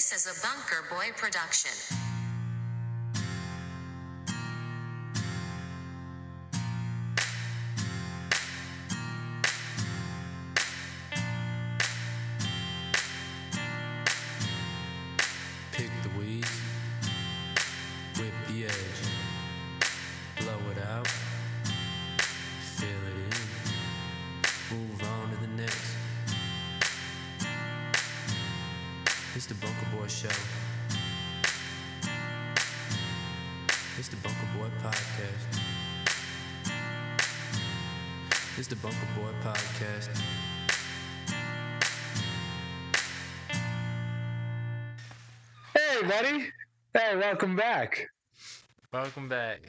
This is a Bunker Boy production. Welcome back. Welcome back.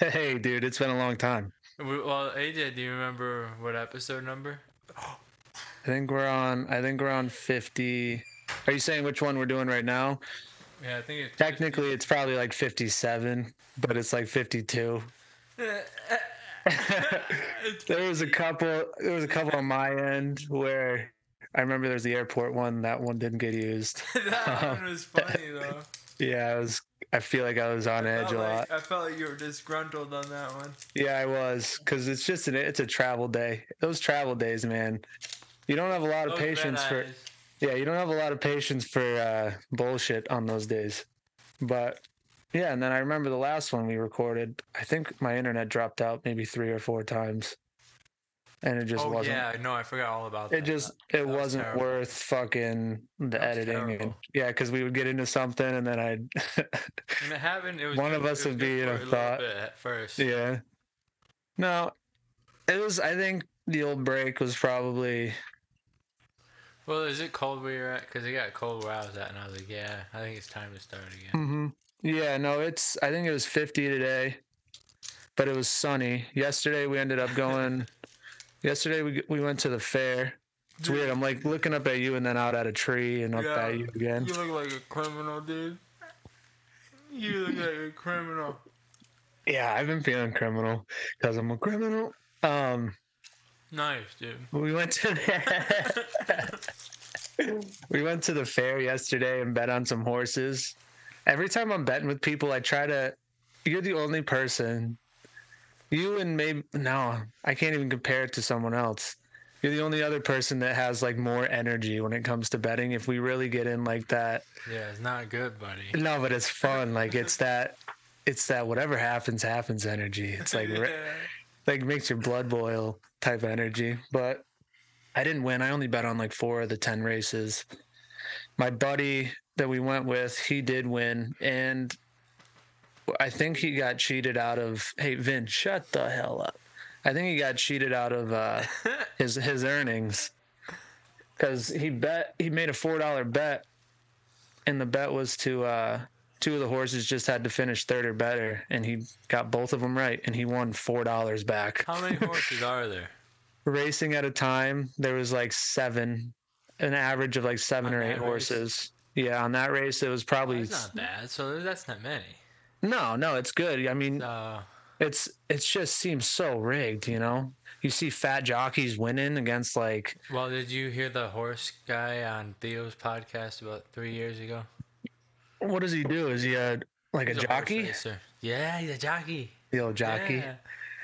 Hey, dude, it's been a long time. Well, AJ, do you remember what episode number? I think we're on. I think we're on fifty. Are you saying which one we're doing right now? Yeah, I think it's Technically, it's probably like fifty-seven, but it's like fifty-two. There was a couple. There was a couple on my end where I remember there's the airport one. That one didn't get used. that one um, was funny though. Yeah, I was. I feel like I was on I edge a lot. like, I felt like you were disgruntled on that one. Yeah, I was, because it's just an. It's a travel day. Those travel days, man. You don't have a lot of Those patience for. eyes. Yeah, you don't have a lot of patience for uh, bullshit on those days. But yeah, and then I remember the last one we recorded. I think my internet dropped out maybe three or four times, and it just oh wasn't. yeah, no, I forgot all about that. It just That it was wasn't terrible. worth fucking the editing and yeah, because we would get into something and then I'd When it happened, it was One good- of us would be in a thought. at first. yeah. No, it was. I think the old break was probably Well, is it cold where you're at? Because it got cold where I was at, and I was like, yeah, I think it's time to start again. hmm Yeah, no, it's. I think it was 50 today, but it was sunny. Yesterday we ended up going. Yesterday we we went to the fair. It's weird. I'm like looking up at you and then out at a tree and up Yeah, at you again. You look like a criminal, dude. You look like a criminal. Yeah, I've been feeling criminal because I'm a criminal. Um, Nice, dude. we went to the we went to the fair yesterday and bet on some horses. Every time I'm betting with people, I try to. You're the only person. You and maybe no, I can't even compare it to someone else. You're the only other person that has like more energy when it comes to betting. If we really get in like that, Yeah, it's not good, buddy. no, but it's fun. Like it's that, it's that whatever happens happens energy. It's like Yeah. like makes your blood boil type energy. But I didn't win. I only bet on like four of the ten races. My buddy that we went with, he did win, and I think he got cheated out of. Hey, Vin, shut the hell up. I think he got cheated out of uh, his his earnings because he bet he made a four dollar bet, and the bet was to uh, two of the horses just had to finish third or better, and he got both of them right, and he won four dollars back. How many horses are there? Racing at a time, there was like seven, an average of like seven On or eight race? horses. Yeah, on that race, it was probably That's not bad. So that's not many. No, no, it's good. I mean, Uh, it's it just seems so rigged, you know. You see fat jockeys winning against like well, did you hear the horse guy on Theo's podcast about three years ago? what does he do? Is he a like a He's horse jockey? racer. Yeah, he's a jockey. The old jockey. Yeah.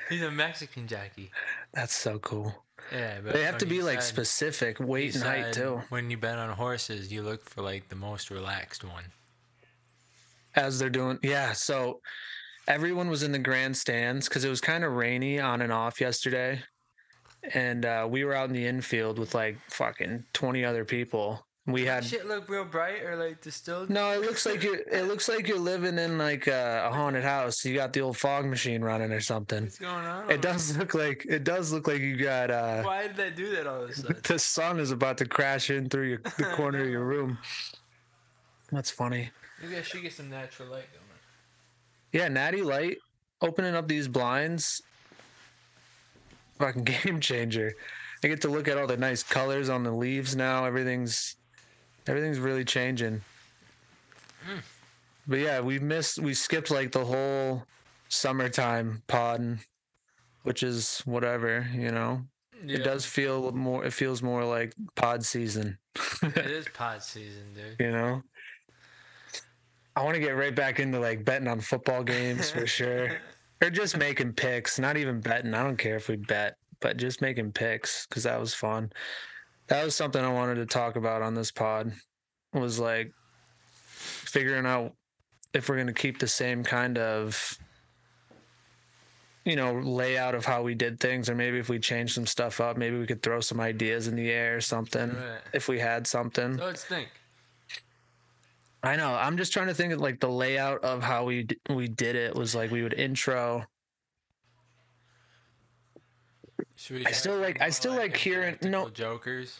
He's a Mexican jockey. That's so cool. Yeah, but They have to be like said- specific weight and height too. When you bet on horses, you look for like the most relaxed one. As they're doing yeah so everyone was in the grandstands because it was kind of rainy on and off yesterday and uh, we were out in the infield with like fucking 20 other people we had Shit look real bright or like distilled. no it looks like you're it looks like you're living in like a, a haunted house you got the old fog machine running or something What's going on? it does look like it does look like you got uh Why did they do that all of a sudden? the sun is about to crash in through your, the corner of your room that's funny Maybe I should get some natural light going. Yeah, Natty Light opening up these blinds. Fucking game changer. I get to look at all the nice colors on the leaves now. Everything's everything's really changing. Hmm. But yeah, we missed we skipped like the whole summertime pod which is whatever, you know. It does feel more it feels more like pod season, it is pod season, dude. you know. I want to get right back into like betting on football games for sure, or just making picks. Not even betting. I don't care if we bet, but just making picks because that was fun. That was something I wanted to talk about on this pod. Was like figuring out if we're gonna keep the same kind of you know layout of how we did things or maybe if we change some stuff up maybe we could throw some ideas in the air or something Right. if we had something So let's think. I know. I'm just trying to think of like the layout of how we d- we did it was like we would intro. Should we I still like- I still like hearing- no. jokers.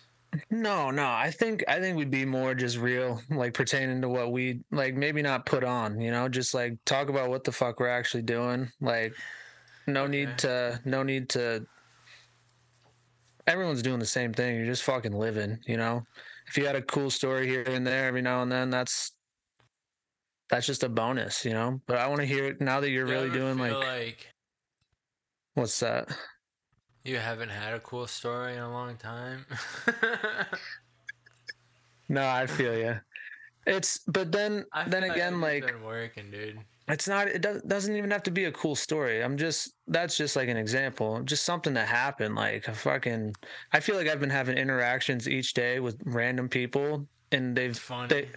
No, no. I think I think we'd be more just real, like pertaining to what we like. Maybe not put on, you know, just like talk about what the fuck we're actually doing. Like, no need to, no need to. Everyone's doing the same thing. You're just fucking living, you know. If you had a cool story here and there every now and then, that's that's just a bonus, you know. But I want to hear it now that you're you really doing like like what's that? you haven't had a cool story in a long time. No, I feel you. It's but then I then again like been working, dude. It's not it does, doesn't even have to be a cool story. I'm just that's just like an example, just something that happened like a fucking I feel like I've been having interactions each day with random people and they've they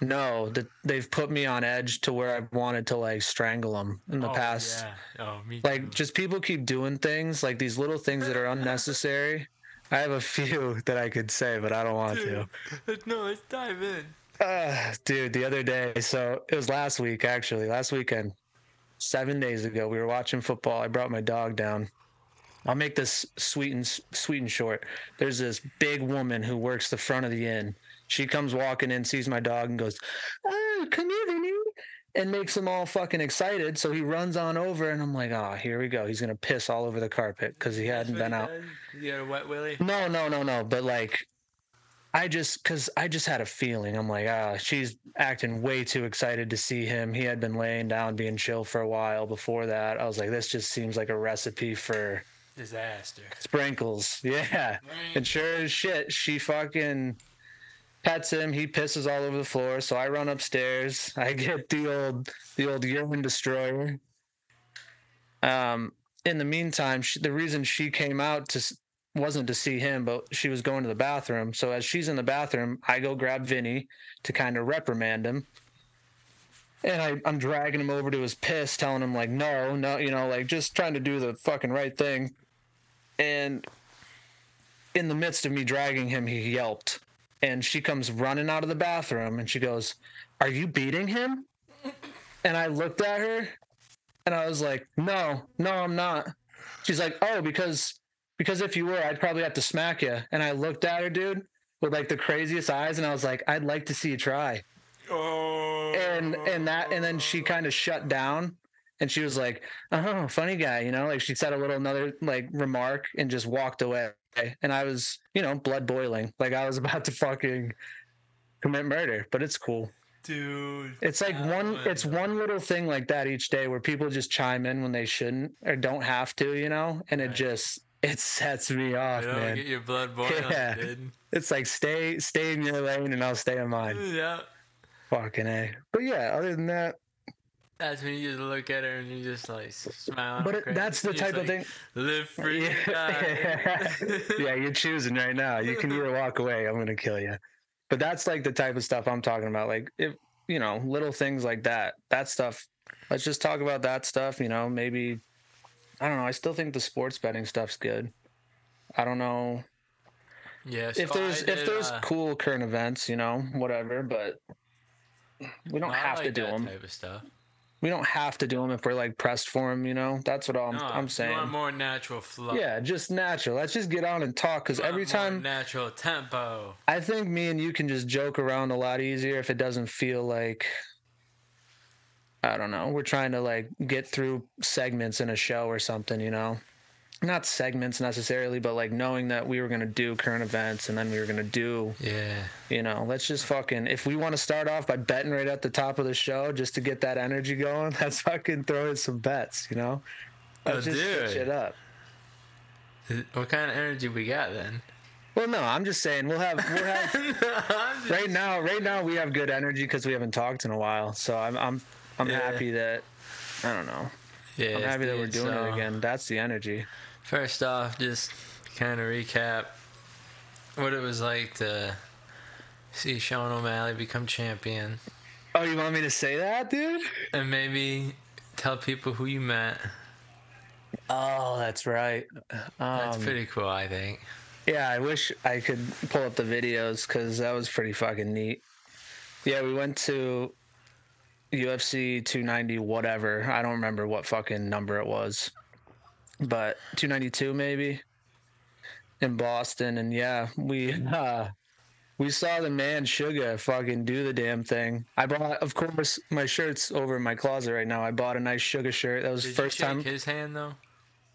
no that they've put me on edge to where I wanted to like strangle them in the oh, past. Yeah. Oh, me Like too. just people keep doing things like these little things that are unnecessary. I have a few that I could say, but I don't want to. No, let's dive in. Uh, dude, the other day, so it was last week actually, last weekend, seven days ago, we were watching football. I brought my dog down. I'll make this sweet and sweet and short. There's this big woman who works the front of the inn. She comes walking in, sees my dog, and goes, "Oh, come here, Vinny," and makes him all fucking excited. So he runs on over, and I'm like, "Oh, here we go. He's gonna piss all over the carpet because he hadn't been out." You got a wet willy? No, no, no, no. But like, I just, cause I just had a feeling. I'm like, ah, she's acting way too excited to see him. He had been laying down, being chill for a while before that. I was like, this just seems like a recipe for Disaster. sprinkles. Yeah. And sure as shit, she fucking pets him. He pisses all over the floor. So I run upstairs. I get the old, the old urine destroyer. Um, in the meantime, she, the reason she came out to wasn't to see him, but she was going to the bathroom. So as she's in the bathroom, I go grab Vinny to kind of reprimand him. And I, I'm dragging him over to his piss, telling him like, no, no, you know, like just trying to do the fucking right thing. And in the midst of me dragging him, he yelped. And she comes running out of the bathroom and she goes, Are you beating him? And I looked at her and I was like, No, no, I'm not. She's like, Oh, because because if you were, I'd probably have to smack you. And I looked at her, dude, with like the craziest eyes, and I was like, I'd like to see you try Oh. and and that and then she kind of shut down and she was like oh funny guy you know like she said a little another like remark and just walked away and i was you know blood boiling like i was about to fucking commit murder but it's cool dude. it's like one it's one little thing like that each day where people just chime in when they shouldn't or don't have to you know and it just it sets me off man get your blood boiling, Yeah. dude. it's like stay stay in your lane and i'll stay in mine Yeah. fucking a but yeah other than that That's when you just look at her and you just like smile. but it, that's the type of thing Live free. yeah. yeah, you're choosing right now. You can either walk away, I'm gonna kill you. But that's like the type of stuff I'm talking about. Like if you know, little things like that. That stuff. Let's just talk about that stuff. You know, maybe I don't know. I still think the sports betting stuff's good. I don't know Yeah. if there's I if there's uh, cool current events. You know, whatever. But we don't have to like do that them. Type of stuff. We don't have to do them if we're like pressed for them. You know, that's what I'm No, I'm saying. more natural flow. Yeah, just natural. Let's just get on and talk because every time natural tempo. I think me and you can just joke around a lot easier if it doesn't feel like I don't know, we're trying to like get through segments in a show or something, you know. Not segments necessarily, but like knowing that we were going to do current events and then we were going to do, Yeah. you know, let's just fucking if we want to start off by betting right at the top of the show just to get that energy going, let's fucking throw in some bets, you know. Let's Oh, just switch it up. What kind of energy we got then? Well, no, I'm just saying we'll have we'll have right now. Right now, we have good energy because we haven't talked in a while. So I'm I'm I'm Yeah. happy that I don't know. Yeah, I'm happy that we're doing so, it again. That's the energy. First off, just kind of recap what it was like to see Sean O'Malley become champion, Oh, you want me to say that, dude? and maybe tell people who you met. Oh, that's right. That's Um, pretty cool, I think. Yeah, I wish I could pull up the videos because that was pretty fucking neat. Yeah, we went to UFC 290, whatever. I don't remember what fucking number it was, but 292 maybe in Boston. And yeah, we uh, we saw the man Sugar fucking do the damn thing. I bought, of course, my shirt's over in my closet right now. I bought a nice Sugar shirt. That was Did first time. his hand though?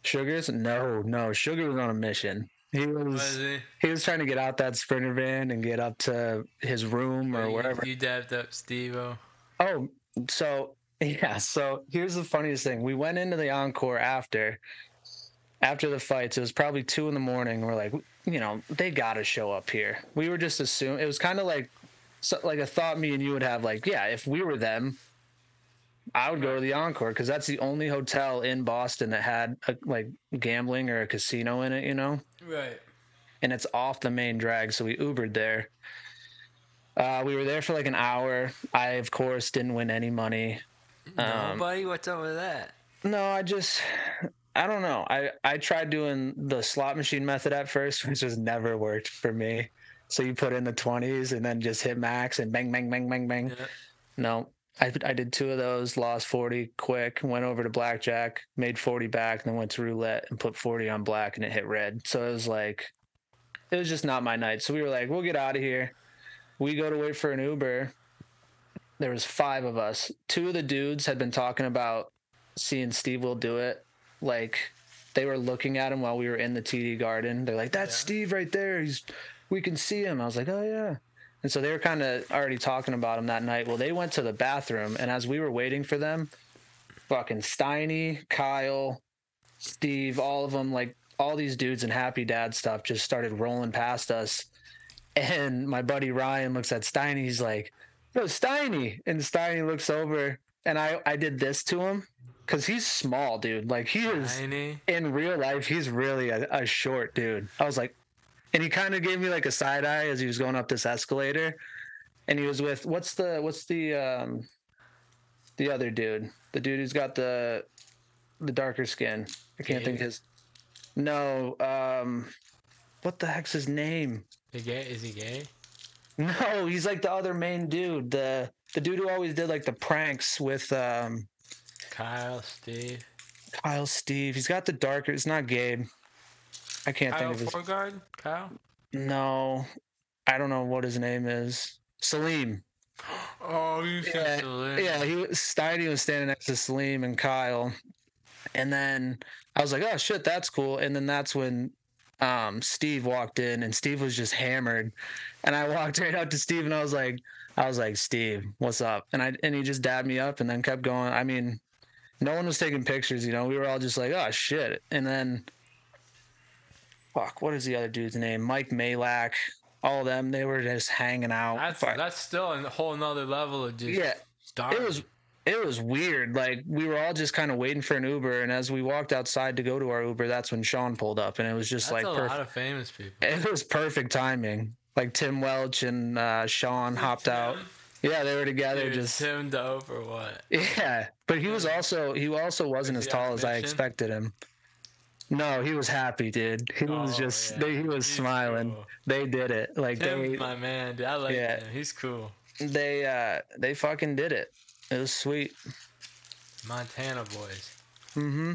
Sugar's no, no. Sugar was on a mission. He was Was he? he was trying to get out that sprinter van and get up to his room or you, wherever. You dabbed up Steve-O. Oh, so yeah. So here's the funniest thing: we went into the encore after after the fights. It was probably two in the morning. We're like, you know, they got to show up here. We were just assuming it was kind of like so, like a thought me and you would have. Like, yeah, if we were them. I would go to the Encore because that's the only hotel in Boston that had a, like gambling or a casino in it, you know. Right. and it's off the main drag. So we Ubered there. Uh, we were there for like an hour. I, of course, didn't win any money. Um, Nobody, what's up with that? No, I just, I don't know. I, I tried doing the slot machine method at first, which just never worked for me. So you put in the 20s and then just hit max and bang, bang, bang, bang, bang. Yeah. No, I, I did two of those, lost 40 quick, went over to blackjack, made 40 back, and then went to roulette and put 40 on black and it hit red. So it was like, it was just not my night. So we were like, we'll get out of here. We go to wait for an Uber. There was five of us. Two of the dudes had been talking about seeing Steve will do it. Like they were looking at him while we were in the TD garden. They're like, that's Yeah. Steve right there. He's, we can see him. I was like, oh yeah. And so they were kind of already talking about him that night. Well, they went to the bathroom, and as we were waiting for them, fucking Steiny, Kyle, Steve, all of them, like all these dudes and Happy Dad stuff, just started rolling past us. And my buddy Ryan looks at Steiny. He's like, "Yo, Steiny," and Steiny looks over, and I I did this to him because he's small, dude. Like he is Tiny. in real life, he's really a, a short dude. I was like, and he kind of gave me like a side eye as he was going up this escalator, and he was with what's the what's the um the other dude, the dude who's got the the darker skin. I can't think Gabe? his. No, um, what the heck's his name? He gay? Is he gay? No, he's like the other main dude, the the dude who always did like the pranks with um Kyle, Steve. Kyle Steve. He's got the darker. It's not Gabe. I can't Kyle think of his. Forgard? Kyle? No, I don't know what his name is. Salim. Oh, you Yeah, said Salim. Yeah, he was Steiny was standing next to Salim and Kyle, and then I was like, "Oh shit, that's cool." And then that's when um, Steve walked in, and Steve was just hammered, and I walked right up to Steve, and I was like, "I was like, Steve, what's up?" And I and he just dabbed me up, and then kept going. I mean, no one was taking pictures, you know. We were all just like, "Oh shit," and then. Fuck, what is the other dude's name? Mike Majlak. All of them, they were just hanging out. That's, that's still a whole nother level of just Yeah, it was it was weird. Like we were all just kind of waiting for an Uber, and as we walked outside to go to our Uber, that's when Sean pulled up, and it was just That's like a perfect. lot of famous people. It was perfect timing. Like Tim Welch and uh, Sean hopped out. Yeah, they were together. Dude, just Tim dope or what? yeah, but he was also he also wasn't Was as tall as I expected him. No, he was happy, dude. He was Oh, just yeah. they, he was He's smiling. cool. They did it. Like Tim's they my man, dude. I like Yeah. him. He's cool. they uh they fucking did it. It was sweet. Montana boys. Mm-hmm.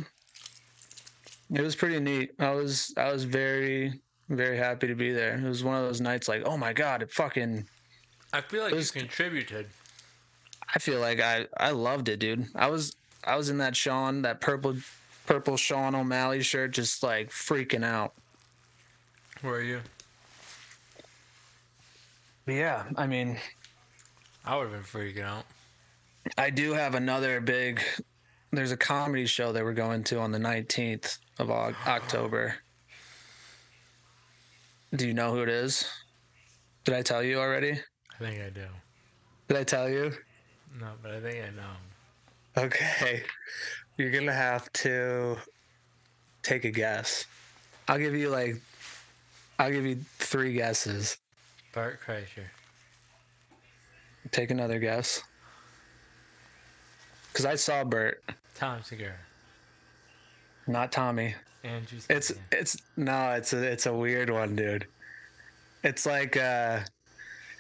It was pretty neat. I was I was very very happy to be there. It was one of those nights like, oh my god, it fucking. I feel like It was- you contributed. I feel like I I loved it, dude. I was I was in that Sean that purple purple Sean O'Malley shirt, just like freaking out. Where are you? But yeah, I mean, I would have been freaking out. I do have another big. There's a comedy show that we're going to on the 19th of October. Do you know who it is? Did I tell you already? I think I do. Did I tell you? No, but I think I know. Okay. You're going to have to take a guess. I'll give you like, I'll give you three guesses. Bert Kreischer. Take another guess. Because I saw Bert, Tom Segura. not Tommy. Andrew. It's it's no, it's a it's a weird one, dude. It's like uh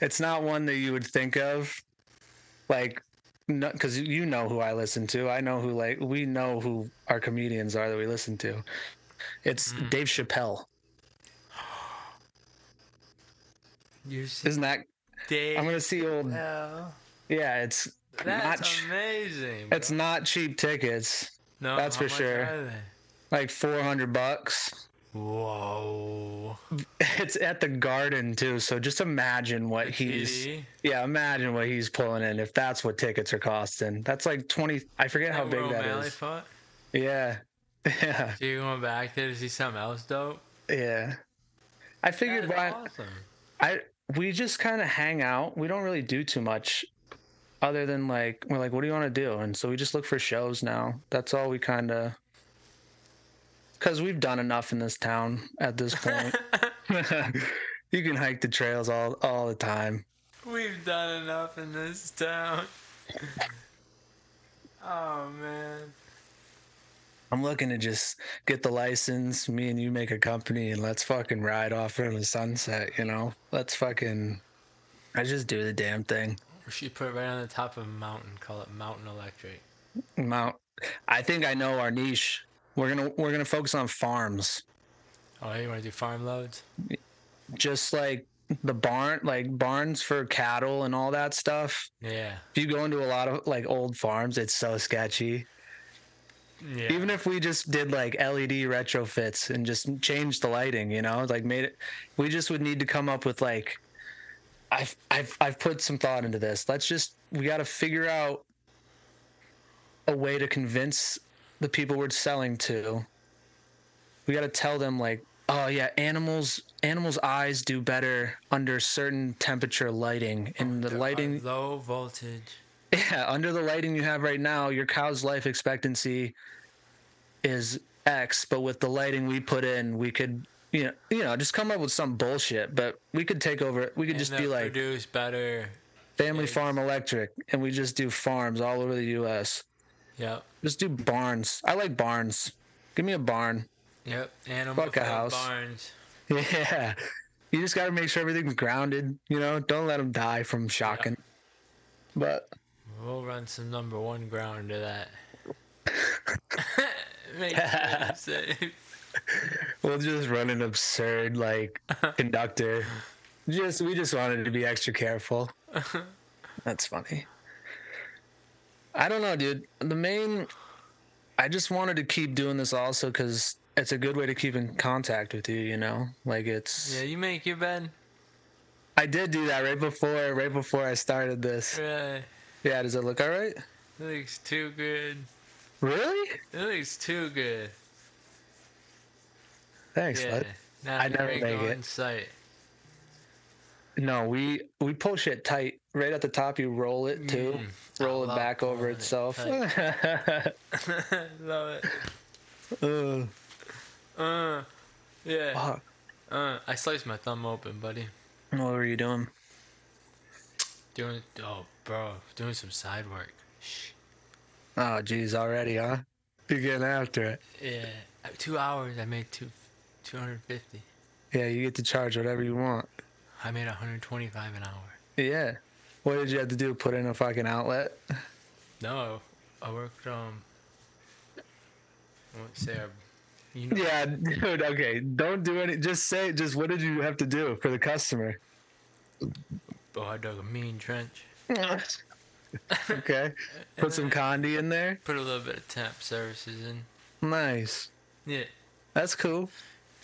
it's not one that you would think of like no, cuz you know who I listen to. I know who like we know who our comedians are that we listen to. It's Dave Chappelle. You see Isn't that Dave. I'm going to see old Chappelle. Yeah, it's That's ch- amazing. it's not cheap tickets. no, that's for sure. Like 400 bucks. Whoa. It's at the garden too, so just imagine what he's TD? Yeah, imagine what he's pulling in if that's what tickets are costing. That's like 20 I forget how big that O'Malley is. fought? Yeah. Yeah. So you going back there to see something else dope? Yeah. I figured why awesome. I we just kind of hang out. We don't really do too much other than like we're like what do you want to do? And so we just look for shows now. That's all we kind of cuz we've done enough in this town at this point. you can hike the trails all all the time. We've done enough in this town. oh man. I'm looking to just get the license. Me and you make a company and let's fucking ride off in the sunset, you know? Let's fucking. I just do the damn thing. We should put it right on the top of a mountain. Call it Mountain Electric. Mount. I think I know our niche. We're gonna we're gonna focus on farms, Oh, you want to do farm loads? just like the barn, like barns for cattle and all that stuff. Yeah. If you go into a lot of like old farms, it's so sketchy. Yeah. even if we just did like LED retrofits and just changed the lighting, you know, like made it, we just would need to come up with like, I've I've I've put some thought into this. Let's just we got to figure out a way to convince the people we're selling to. We got to tell them like, oh yeah, animals animals' eyes do better under certain temperature lighting, and the lighting Low voltage. yeah, under the lighting you have right now, your cow's life expectancy is X, but with the lighting we put in, we could, you know, you know, just come up with some bullshit. But we could take over. We could and just that be like produce better. Family eggs. Farm Electric, and we just do farms all over the U.S. Yep. Just do barns. I like barns. Give me a barn. Yep. Animal Fuck a house. barns. Yeah, you just got to make sure everything's grounded. You know, don't let them die from shocking. But We'll run some number one ground to that. Make sure safe. We'll just run an absurd like conductor. Just we just wanted to be extra careful. That's funny. I don't know, dude. The main I just wanted to keep doing this also cuz it's a good way to keep in contact with you, you know? Like it's Yeah, you make your bed. I did do that right before right before I started this. Right. Yeah, does it look all right? It looks too good. Really? It looks too good. Thanks, Yeah. I never make it. Site. No, we we pull shit tight. Right at the top, you roll it too. Mm, roll it back over it itself. Love it. Ugh, Uh, yeah. fuck. Uh, I sliced my thumb open, buddy. What were you doing? Doing oh, bro, doing some side work. Shh. Oh, geez, already, huh? You're getting after it. Yeah, uh, two hours. I made two, two hundred fifty. Yeah, you get to charge whatever you want. I made one hundred twenty-five an hour. Yeah. What did you have to do? Put in a fucking outlet? No, I worked um. I won't say our, you know. Yeah, dude. Okay, don't do any. Just say. Just what did you have to do for the customer? Oh, I dug a mean trench. okay. Put some condi in there. Put a little bit of temp services in. Nice. Yeah, That's cool.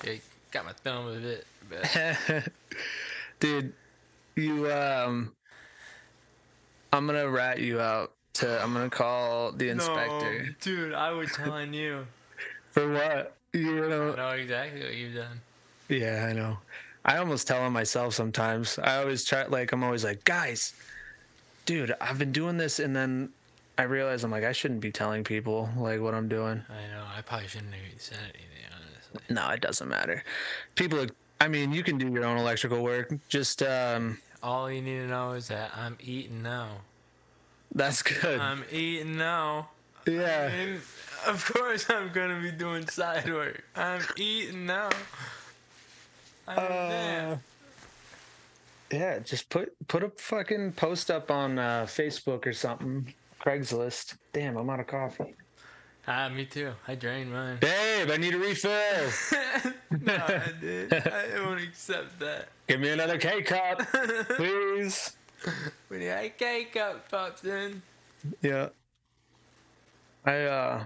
Yeah got my thumb with it. But Dude, you um I'm gonna rat you out to I'm gonna call the inspector. No, dude, I was telling you. For what? You I know know exactly what you've done. Yeah, I know. I almost tell him myself sometimes. I always try, like, I'm always like, guys, dude, I've been doing this, and then I realize I'm like, I shouldn't be telling people like what I'm doing. I know. I probably shouldn't have said anything, honestly. No, it doesn't matter. People, I mean, you can do your own electrical work. Just, um, All you need to know is that I'm eating now. that's good. I'm eating now. yeah. And of course, I'm gonna be doing side work. I'm eating now. I'm damn. Uh, yeah, just put put a fucking post up on uh, Facebook or something. Craigslist. Damn, I'm out of coffee. Ah, me too. I drained mine. Babe, I need a refill. no, I did. I won't accept that. Give me another K cup, please. When the cake up pops in. Yeah. I uh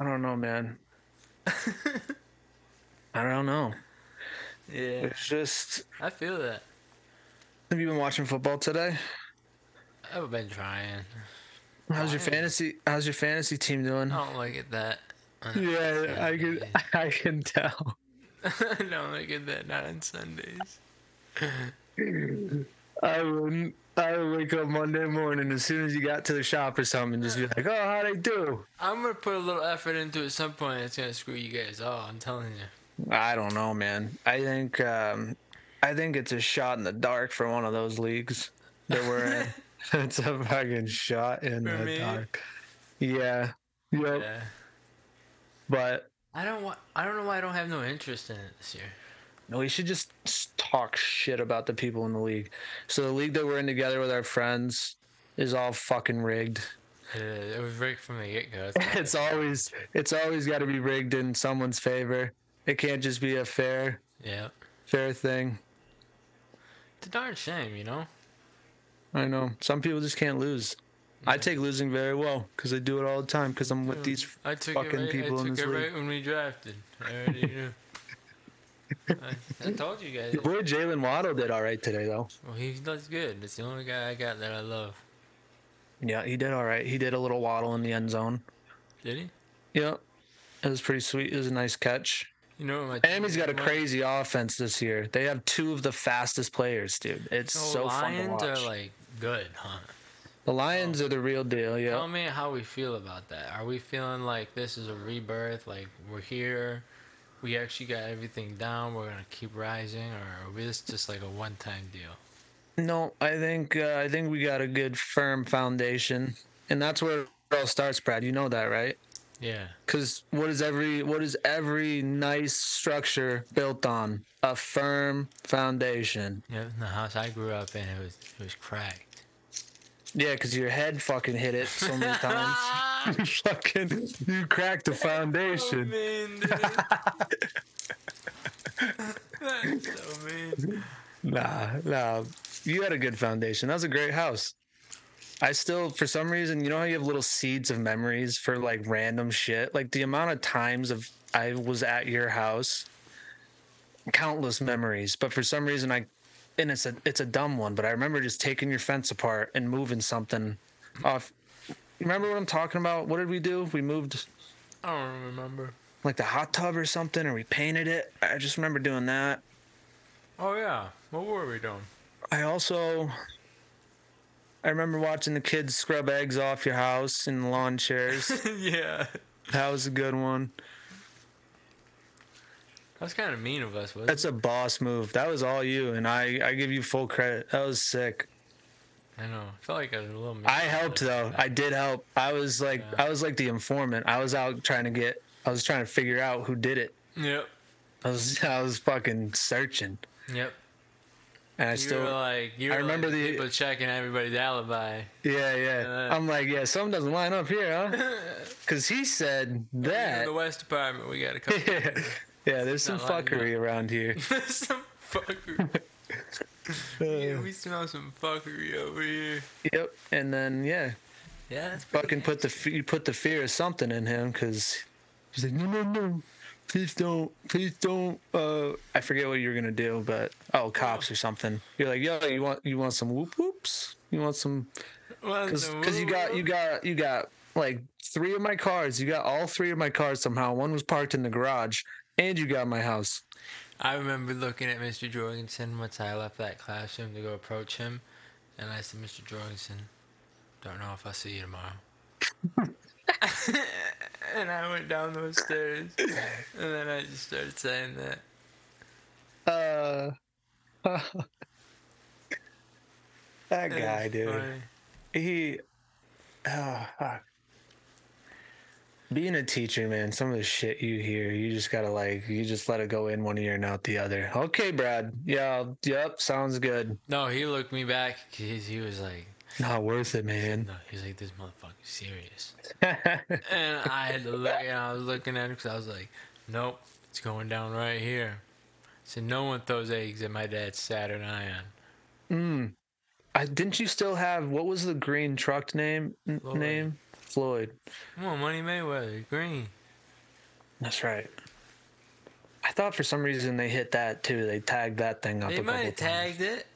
I don't know, man. I don't know. Yeah, It's just I feel that. have you been watching football today? I've been trying. How's your fantasy how's your fantasy team doing? I don't like it that. Yeah, I can I can tell. I don't like it that not on Sundays. I wouldn't I would wake up Monday morning as soon as you got to the shop or something just be like, Oh, how'd I do? I'm gonna put a little effort into it at some point. It's gonna screw you guys all. I'm telling you. I don't know, man. I think um I think it's a shot in the dark for one of those leagues that we're in. it's a fucking shot in For the me? dark. Yeah. Yep. Yeah. But I don't want. I don't know why I don't have no interest in it this year. No, we should just talk shit about the people in the league. So the league that we're in together with our friends is all fucking rigged. It, it was rigged from the get go. It's always it's always got to be rigged in someone's favor. It can't just be a fair Yeah. fair thing. It's a darn shame, you know. I know some people just can't lose. I take losing very well because I do it all the time because I'm with these I took fucking it right, people I in took this it league. right when we drafted. I already knew. I, I told you guys. Your boy Jaylen Waddle did all right today though. Well, he does good. It's the only guy I got that I love. Yeah, he did all right. He did a little waddle in the end zone. Did he? Yeah, it was pretty sweet. It was a nice catch. You know what my he's got a crazy offense this year. They have two of the fastest players, dude. It's The so fun to Lions watch. are like good, huh? the Lions are the real deal. Yeah. Tell me how we feel about that. Are we feeling like this is a rebirth? Like we're here, we actually got everything down. We're gonna keep rising, or are this just like a one-time deal? No, I think uh, I think we got a good firm foundation, and that's where it all starts, Brad. You know that, right? Yeah. Because what is every what is every nice structure built on? A firm foundation. Yeah. The house I grew up in, it was it was cracked. Yeah, because your head fucking hit it so many times. you fucking you cracked the Oh, foundation. mean, dude. That's so mean. Nah, nah. You had a good foundation. That was a great house. I still, for some reason, you know how you have little seeds of memories for like random shit? Like the amount of times of I was at your house, countless memories. But for some reason, I, and it's a it's a dumb one, but I remember just taking your fence apart and moving something off. Remember what I'm talking about? What did we do? We moved I don't remember. like the hot tub or something, or we painted it. I just remember doing that. Oh yeah. What were we doing? I also I remember watching the kids scrub eggs off your house in lawn chairs. yeah. that was a good one. That's kind of mean of us, wasn't That's a boss move. That was all you, and I I give you full credit. That was sick. I know. I felt like I was a little. I helped though. I did help. I was like I was like the informant. I was out trying to get. I was trying to figure out who did it. Yep. I was I was fucking searching, Yep. and I You still. were like, you I remember like the- people checking everybody's alibi. yeah, yeah. I'm like, yeah, something doesn't line up here, huh? Because he said that. in the West Department, we got a couple. yeah, there's some fuckery around here. There's some fuckery. yeah, we smell some fuckery over here. Yep, and then yeah, Yeah, fucking put the you put the fear of something in him because he's like, no, no, no, please don't, please don't. Uh, I forget what you were gonna do, but oh, cops or something. You're like, yo, you want you want some whoop whoops? You want some? Because you got you got you got like three of my cars. You got all three of my cars somehow. One was parked in the garage, and you got my house. I remember looking at Mr. Jorgensen once I left that classroom to go approach him, and I said, "Mr. Jorgensen, don't know if I'll see you tomorrow." and I went down those stairs, and then I just started saying that. Uh, that guy, dude. funny. He, oh, fuck. Being a teacher, man, some of the shit you hear, you just gotta like, you just let it go in one ear and out the other. Okay, Brad. Yeah, yep, sounds good. No, he looked me back because he was like, Not worth it, man. "No," he's like, "This motherfucker's serious." And I had to look, and I was looking at him because I was like, "Nope, it's going down right here." So no one throws eggs at my dad's Saturn Ion. mm. I, didn't you still have what was the green truck name? n- Name Floyd. Come on, Money Mayweather, green. That's right. I thought for some reason they hit that too. They tagged that thing up. They a might have times. tagged it.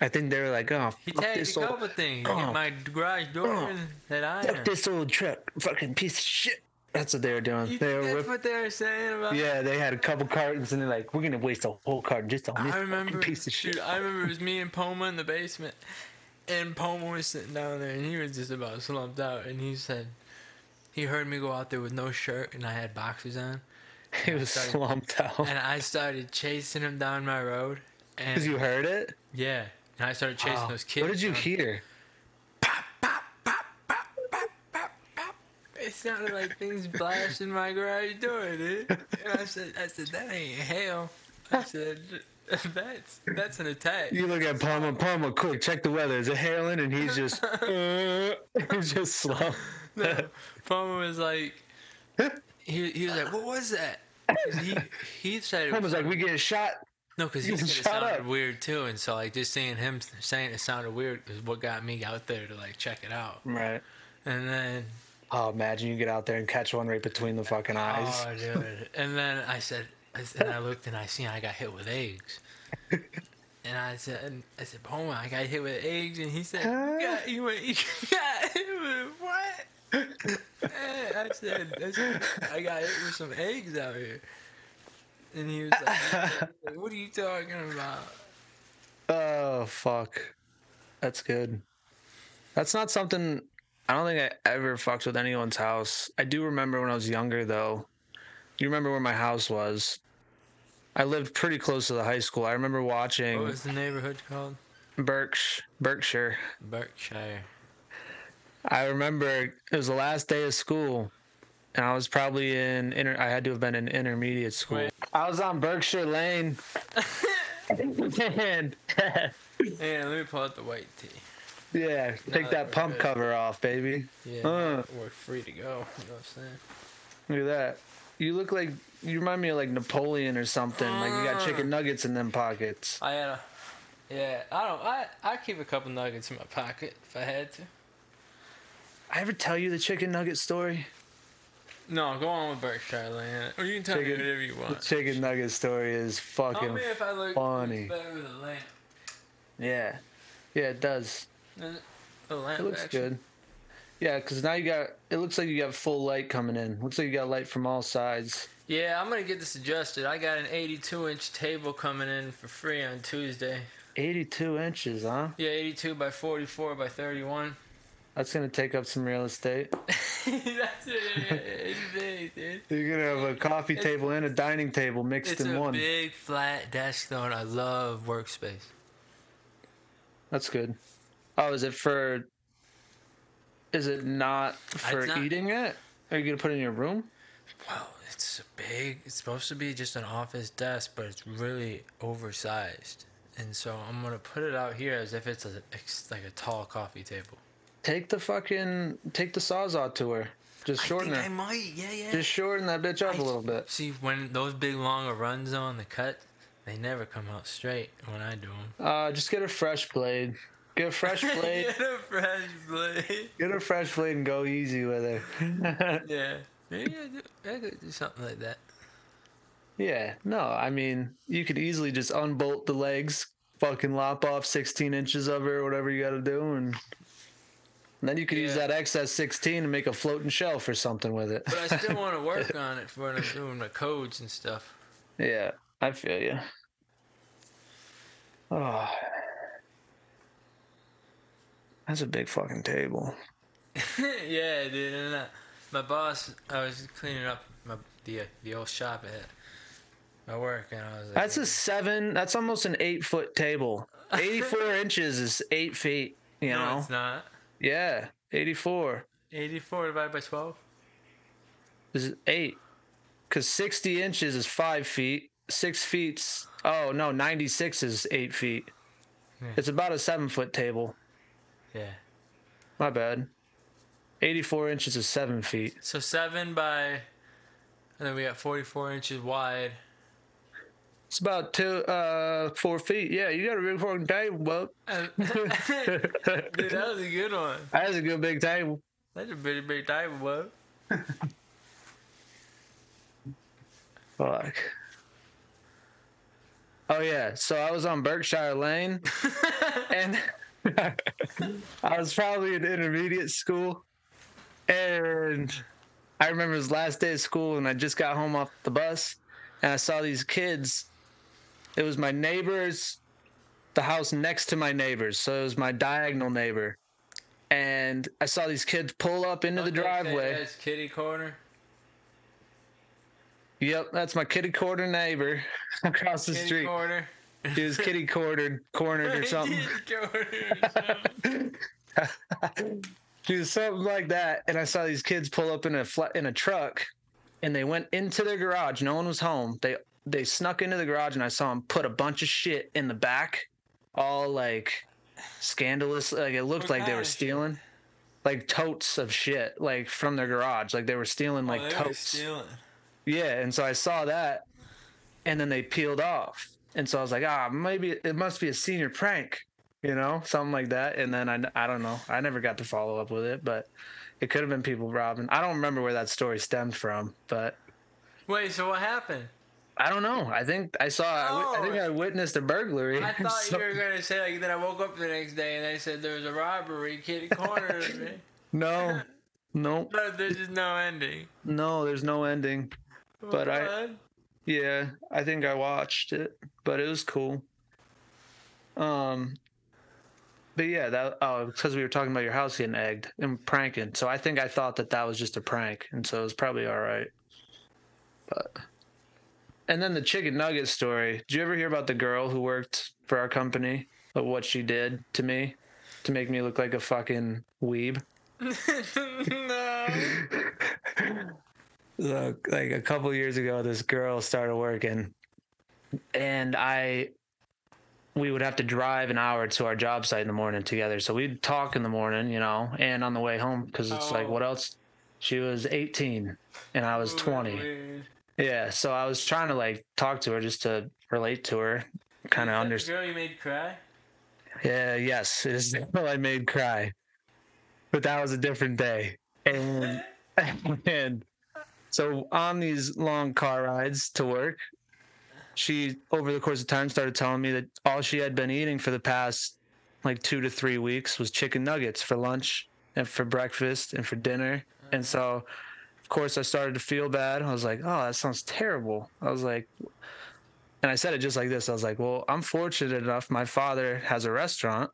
I think they were like, "Oh, He fuck tagged this a old, couple things. Oh. My garage door Oh. that fuck this old truck, fucking piece of shit." That's what they were doing. You they were that's what they were saying about? Yeah, they had a couple cartons and they're like, "We're gonna waste a whole carton just on this I remember, piece of shit." dude. I remember it was me and Poma in the basement, and Poma was sitting down there, and he was just about slumped out, and he said, he heard me go out there with no shirt, and I had boxers on, he was started- slumped out and I started chasing him down my road, and because you heard it. yeah, and I started chasing Wow. those kids. What did you down. hear? It sounded like things blasting my garage door, dude. And I said, I said that ain't hail. I said, that's that's an attack. You look at Palmer. Palmer, quick, check the weather. Is it hailing? And he's just, uh, he's just slumped. No, Palmer was like, he, he was like, what was that? He he said it Palmer's like, "We getting shot." no, because he you said it sounded up. weird too, and so like just seeing him saying it sounded weird is what got me out there to like check it out. Right. And then Oh, imagine you get out there and catch one right between the fucking eyes. oh dude, and then I said, and I looked and I seen I got hit with eggs. And I said, I said, Palmer, I got hit with eggs, and he said, you got, you went, you got hit with what? I said, I said, I got hit with some eggs out here. And he was like, what are you talking about? Oh fuck, that's good. That's not something. I don't think I ever fucked with anyone's house. I do remember when I was younger though. You remember where my house was? I lived pretty close to the high school. I remember watching What was the neighborhood called? Berksh, Berkshire. Berkshire. I remember it was the last day of school, and I was probably in inter. I had to have been in intermediate school. Wait. I was on Berkshire Lane. and Hey, let me pull out the white tee. yeah, take that we're pump good. cover off, baby. Yeah, Uh. we're free to go. You know what I'm saying? Look at that. You look like you remind me of like Napoleon or something. Like you got chicken nuggets in them pockets. I had a, yeah. I don't. I I keep a couple nuggets in my pocket if I had to. I ever tell you the chicken nugget story? No, go on with Berkshire Land, or you can tell me whatever you want. The chicken nugget story is fucking me if I look funny. better with a lamp. yeah, yeah. It does. It a lamp It looks action? good. Yeah, because now you got. It looks like you got full light coming in. Looks like you got light from all sides. Yeah, I'm gonna get this adjusted. I got an 82 inch table coming in for free on Tuesday. 82 inches, huh? Yeah, 82 by 44 by 31. That's gonna take up some real estate. That's it. Big, dude. You're gonna have a coffee It's- table and a dining table mixed in one. It's a big flat desk though, and I love workspace. That's good. Oh, is it for? Is it not for not- eating it? Are you gonna put it in your room? Well, it's a big. It's supposed to be just an office desk, but it's really oversized. And so I'm gonna put it out here as if it's a it's like a tall coffee table. Take the fucking take the sawzall to her. Just shorten I her. I might. Yeah, yeah. Just shorten that bitch up I- a little bit. See, when those big long runs on the cut, they never come out straight when I do them. Uh, just get a fresh blade. Get a fresh blade. Get a fresh blade. get a fresh blade and go easy with it. Yeah. Maybe I, do, I could do something like that. yeah. No, I mean you could easily just unbolt the legs, fucking lop off 16 inches of her, or whatever you got to do, and And then you could use that excess 16 and make a floating shelf or something with it. But I still want to work on it for when I'm doing my codes and stuff. yeah, I feel you. Oh, ah. that's a big fucking table. yeah, dude. My boss, I was cleaning up my the the old shop at my work, and I was like, That's a seven. That's almost an eight foot table. 84 inches is eight feet. You no, know? it's not. Yeah, 84 84 divided by 12. is eight. Because 60 inches is five feet. Six feet's oh no, 96 is eight feet. Yeah. It's about a seven foot table. Yeah. My bad. 84 inches is seven feet. So seven by, and then we got 44 inches wide. It's about two, uh, four feet. Yeah, you got a big fucking table, bub. Dude, that was a good one. That is a good big table. That's a pretty big table, bud. Fuck. Oh yeah, so I was on Berkshire Lane, and I was probably in intermediate school, and I remember it was last day of school, and I just got home off the bus, and I saw these kids. It was my neighbors, the house next to my neighbors, so it was my diagonal neighbor, and I saw these kids pull up into the driveway. That's kitty corner. Yep, that's my kitty corner neighbor across the Kitty street. corner. He was kitty cornered, cornered or something. Or something. She was something like that. And I saw these kids pull up in a flat in a truck, and they went into their garage. No one was home. They they snuck into the garage, and I saw them put a bunch of shit in the back, all like scandalous. Like it looked What like they were of shit? stealing, like totes of shit, like from their garage. Like they were stealing like oh, totes. stealing. Yeah, and so I saw that, and then they peeled off, and so I was like, ah, maybe it must be a senior prank, you know, something like that. And then I, I don't know, I never got to follow up with it, but it could have been people robbing. I don't remember where that story stemmed from, but Wait, so what happened? I don't know. I think I saw, I I, think Oh. I witnessed a burglary. I thought So- you were gonna say like then I woke up the next day and they said there was a robbery, kitty corner. me. no, no, But there's just no ending. no. There's no ending. But I-? Yeah, I think I watched it, but it was cool. Um, but yeah, that oh, because we were talking about your house getting egged and pranking, so I think I thought that that was just a prank, and so it was probably all right. But and then the chicken nugget story. Did you ever hear about the girl who worked for our company? Of what she did to me to make me look like a fucking weeb? no. Look, like a couple years ago, this girl started working, and I, we would have to drive an hour to our job site in the morning together. So we'd talk in the morning, you know, and on the way home because it's like, Oh. what else? She was 18 and I was 20. Weird. Yeah, so I was trying to like talk to her just to relate to her, kind of Is that the understand. Girl, you made cry. Yeah, yes, it is the girl I made cry, but that was a different day. And and so on these long car rides to work, she over the course of time started telling me that all she had been eating for the past like two to three weeks was chicken nuggets for lunch and for breakfast and for dinner. And so, of course, I started to feel bad. I was like, "Oh, that sounds terrible." I was like, and I said it just like this. I was like, "Well, I'm fortunate enough. My father has a restaurant.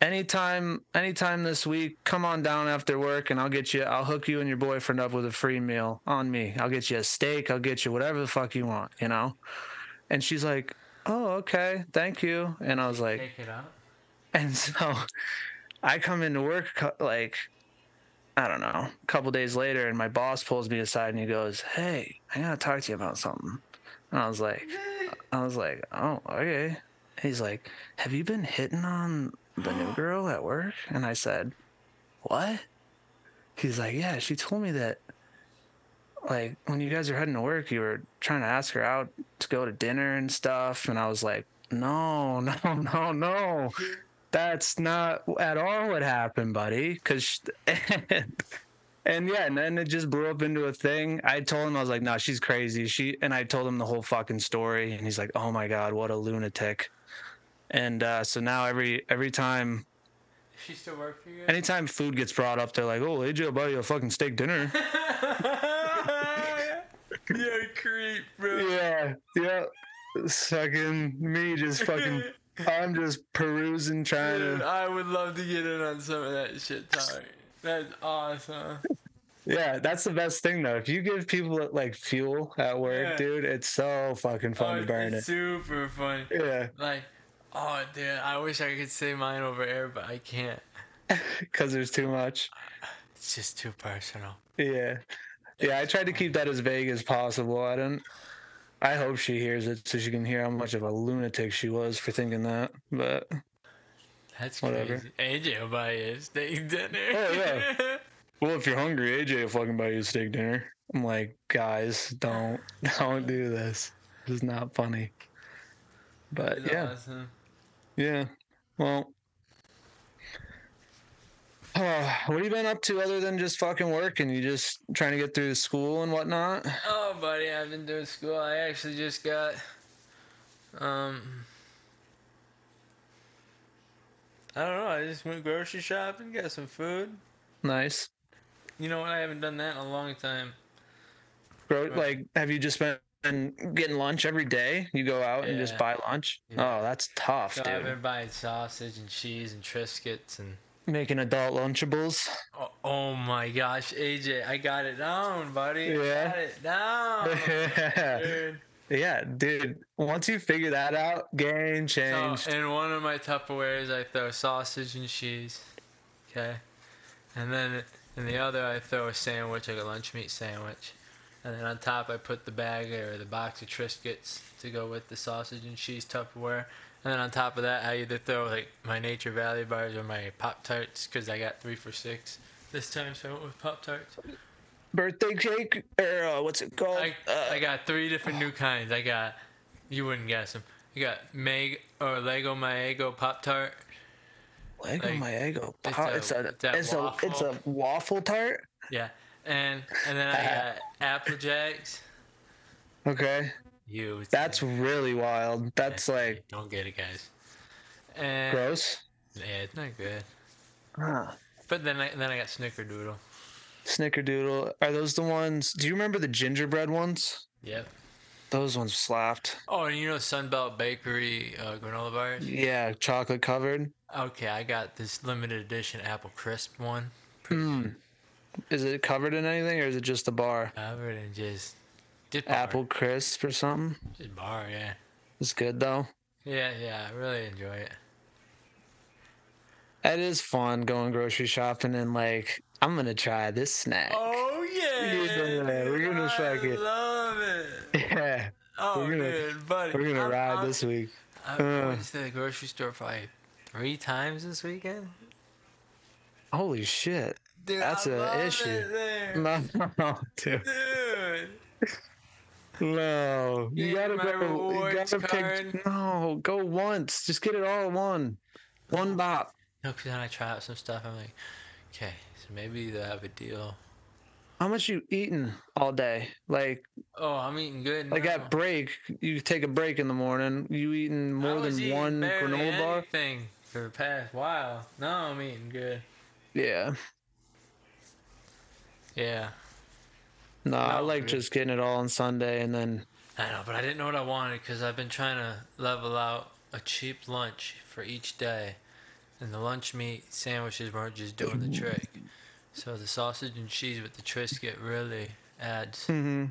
Anytime, anytime this week, come on down after work, and I'll get you. I'll hook you and your boyfriend up with a free meal on me. I'll get you a steak. I'll get you whatever the fuck you want. You know." And she's like, "Oh, okay, thank you." And I was like, Take it out. and so I come into work like I don't know, a couple days later, and my boss pulls me aside and he goes, "Hey, I gotta talk to you about something." And I was like, I was like, "Oh, okay." He's like, "Have you been hitting on the new girl at work?" And I said, "What?" He's like, "Yeah, she told me that." Like when you guys are heading to work, you were trying to ask her out to go to dinner and stuff, and I was like, "No, no, no, no." that's not at all what happened, buddy. Cause, and, and yeah, and then it just blew up into a thing. I told him I was like, "No, she's crazy." She and I told him the whole fucking story, and he's like, "Oh my god, what a lunatic!" And uh, so now every every time She still work for you? guys? Anytime food gets brought up, they're like, "Oh, AJ will buy you a fucking steak dinner." You're a creep, bro. yeah, yeah. Fucking me, just fucking. I'm just perusing, trying Dude, to. I would love to get in on some of that shit, Tyler. That's awesome. Yeah, that's the best thing though. If you give people like fuel at work, Yeah. dude, it's so fucking fun oh, to burn it's it. super fun. Yeah, Like, oh, dude, I wish I could say mine over air, but I can't. because there's too much. It's just too personal. Yeah. Yeah, I tried to keep that as vague as possible. I don't I hope she hears it so she can hear how much of a lunatic she was for thinking that. But That's Whatever. crazy. AJ will buy you a steak dinner. Oh, yeah. well, if you're hungry, AJ will fucking buy you a steak dinner. I'm like, guys, don't don't do this. It's not funny. But yeah, awesome. Yeah. Well, what have you been up to other than just fucking work and You just trying to get through school and whatnot? Oh, buddy, I've been doing school. I actually just got, um, I don't know. I just went grocery shopping, got some food. Nice. You know what? I haven't done that in a long time. Bro, like, have you just been getting lunch every day? You go out and just buy lunch? Yeah. Oh, that's tough, So dude. I've been buying sausage and cheese and Triscuits and. Making adult Lunchables. Oh, oh my gosh, AJ, I got it down, buddy. Yeah. Got it down. yeah, dude. yeah, dude. Once you figure that out, game So changed. in one of my Tupperwares, I throw sausage and cheese. Okay. And then in the other, I throw a sandwich, like a lunch meat sandwich. And then on top, I put the bag or the box of Triscuits to go with the sausage and cheese Tupperware. And then on top of that, I either throw like my Nature Valley bars or my Pop Tarts because I got three for six this time, so I went with Pop Tarts. Birthday cake, or uh, what's it called? I, uh, I got three different new kinds. I got, you wouldn't guess them. You got Meg or Lego Maego Pop Tart. Lego like, Maego. it's Pop- a- It's a, it's a, it's a waffle tart. Yeah, and and then I got Apple Jacks. Okay, You. that's really wild. That's like Don't get it, guys. And gross. yeah, it's not good. Huh. But then I then I got Snickerdoodle. Snickerdoodle. Are those the ones? Do you remember the gingerbread ones? Yep. Those ones slapped. Oh, and you know Sunbelt Bakery uh, granola bars? Yeah, chocolate covered. Okay, I got this limited edition apple crisp one. Mm. Is it covered in anything or is it just a bar? Covered in just just bar. Apple crisp or something? Just bar, yeah. It's good though. Yeah, yeah, I really enjoy it. It is fun going grocery shopping and like I'm gonna try this snack. Oh yeah, we're gonna I fucking- love it. Yeah, Oh, We're gonna- dude, buddy, we're gonna I'm- ride I'm- this week. I Uh. went to the grocery store probably three times this weekend. Holy shit. Dude, That's an issue. No, no, dude. Dude, No. You Yeah, gotta my go. You gotta card. pick. No, go once. Just get it all in one. One bop. no, because then I try out some stuff. I'm like, okay, so maybe they'll have a deal. How much you eating all day? Like, Oh, I'm eating good. like now. at break, you take a break in the morning. You eating more was than eating one granola bar? anything for the past while. No, I'm eating good. Yeah. Yeah, No, I like dude. just getting it all on Sunday and then. I know, but I didn't know what I wanted because I've been trying to level out a cheap lunch for each day, and the lunch meat sandwiches weren't just doing the trick. So the sausage and cheese with the Triscuit really adds hmm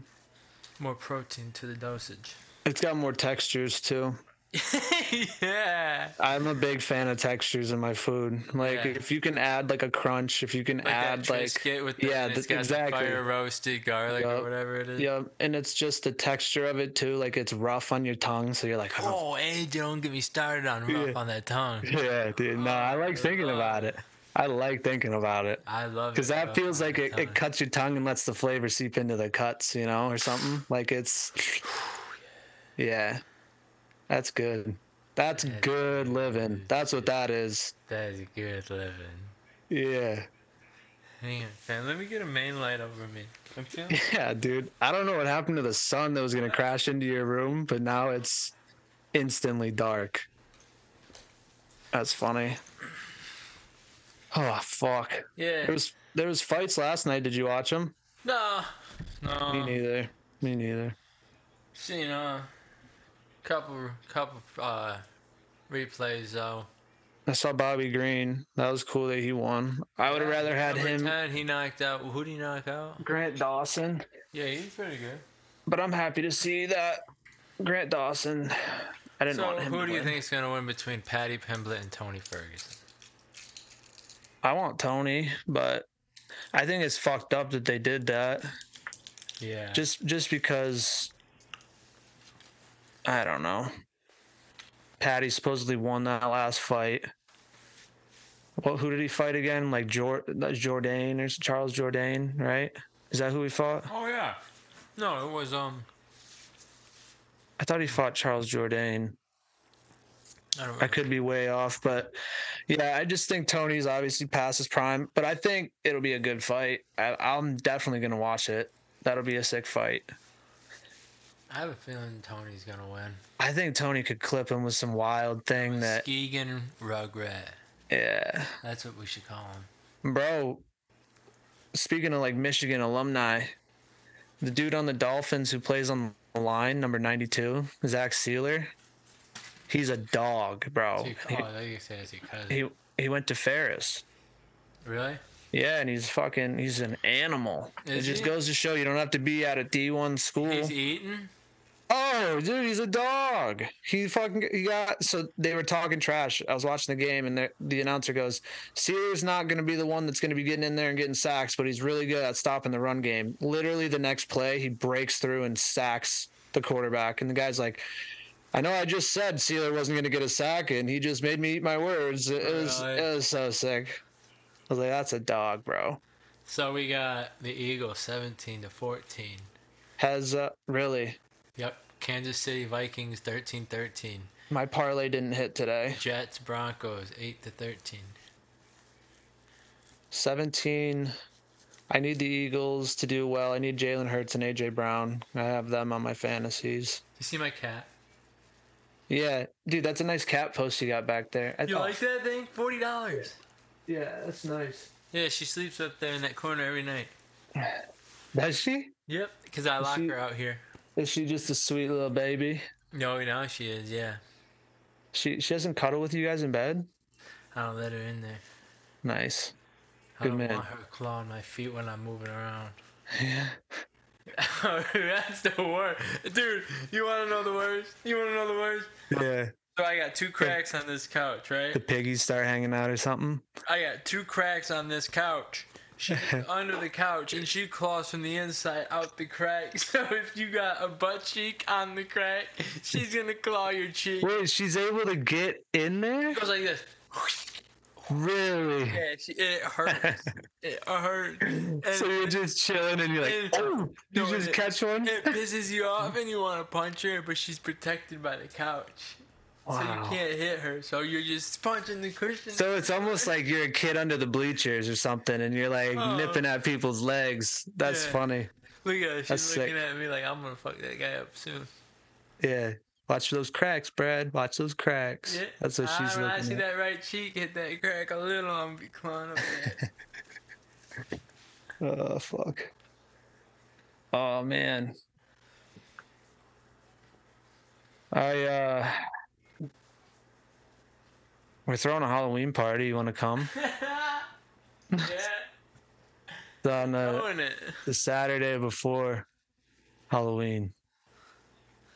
more protein to the dosage. It's got more textures too. yeah. I'm a big fan of textures in my food. Like Yeah. if you can add like a crunch, if you can Like add like the, yeah, and it's th- got exactly. the fire roasted garlic Yup. or whatever it is. yeah, and it's just the texture of it too. Like it's rough on your tongue, so you're like, oh, Oh, hey, don't get me started on rough Yeah. on that tongue. yeah, dude. No, I like oh, thinking about it. I like thinking about it I love it. because that feels like it, it cuts your tongue and lets the flavor seep into the cuts, you know, or something. Like it's, yeah, that's good. That's That good living. That's what that is. That is good living. Yeah. Hang on, fam. Let me get a main light over me. I'm feeling. Yeah, dude. I don't know what happened to the sun that was gonna crash into your room, but now it's instantly dark. That's funny. Oh fuck. Yeah. There was there was fights last night. Did you watch them? No. No. Me neither. Me neither. Seen a couple couple uh replays though. I saw Bobby Green. That was cool that he won. I would have rather had him. 10, he knocked out. Who did he knock out? Grant Dawson. Yeah, he's pretty good. But I'm happy to see that Grant Dawson. I didn't So want him. who to do you win. think is gonna win between Paddy Pimblett and Tony Ferguson? I want Tony, but I think it's fucked up that they did that. Yeah. Just just because I don't know. Paddy supposedly won that last fight. Well, who did he fight again? Like Jor- that's Jourdain or Charles Jourdain, right? Is that who he fought? oh yeah. No, it was um. I thought he fought Charles Jourdain. I don't I could be way off, but yeah, I just think Tony's obviously past his prime. But I think it'll be a good fight. I, I'm definitely gonna watch it. That'll be a sick fight. I have a feeling Tony's gonna win. I think Tony could clip him with some wild thing that, Skeegan Rugrat. yeah, That's what we should call him. bro. Speaking of like Michigan alumni, the dude on the Dolphins who plays on the line, number 92, Zach Sieler, he's a dog, bro. He, I think you said cousin. He he went to Ferris. really? Yeah, and he's fucking he's an animal. it Is just he? goes to show you don't have to be at a D1 school. He's eating. Oh, dude, he's a dog. He fucking he got so they were talking trash. I was watching the game and the, the announcer goes, "Sieler's not going to be the one that's going to be getting in there and getting sacks, but he's really good at stopping the run game." Literally the next play, he breaks through and sacks the quarterback and the guy's like I know I just said Sealer wasn't going to get a sack, and he just made me eat my words. It was, Really? it was so sick. I was like, "That's a dog, bro." So we got the Eagles 17 to 14. Has uh, really Yep. Kansas City Vikings 13-13. my parlay didn't hit today. Jets Broncos 8 to 13. 17. I need the Eagles to do well. I need Jalen Hurts and AJ Brown. I have them on my fantasies. You see my cat? Yeah, dude, that's a nice cat post you got back there. I You thought- like that thing? Forty dollars. Yeah, that's nice. Yeah, she sleeps up there in that corner every night. Does she? Yep. Cause I lock she- her out here. Is she just a sweet little baby? No, now she is. Yeah. She she doesn't cuddle with you guys in bed. I don't let her in there. Nice. I Good don't man. want her clawing my feet when I'm moving around. Yeah. That's the worst, dude. You want to know the worst? You want to know the worst? Yeah. So I got two cracks on this couch, right? The piggies start hanging out or something. I got two cracks on this couch. She's under the couch and she claws from the inside out the crack. So if you got a butt cheek on the crack, she's gonna claw your cheek. Wait, she's able to get in there? It goes like this. Really? Yeah, she, it hurts. It hurts. And So you're just chilling and you're like, and- oh, you no, just it- catch one? it pisses you off and you want to punch her, but she's protected by the couch. So you can't hit her. So you're just punching the cushion. So it's almost like you're a kid under the bleachers or something, and you're like Oh. nipping at people's legs. That's Yeah. funny. Look at her. She's That's looking sick. at me like I'm gonna fuck that guy up soon. Yeah. Watch those cracks, Brad. Watch those cracks. Yeah. That's what Ah, she's when I looking see at. that right cheek hit that crack a little, I'm be clawing up. Oh fuck. Oh man. I uh we're throwing a Halloween party. You want to come? yeah. It's on uh, the Saturday before Halloween.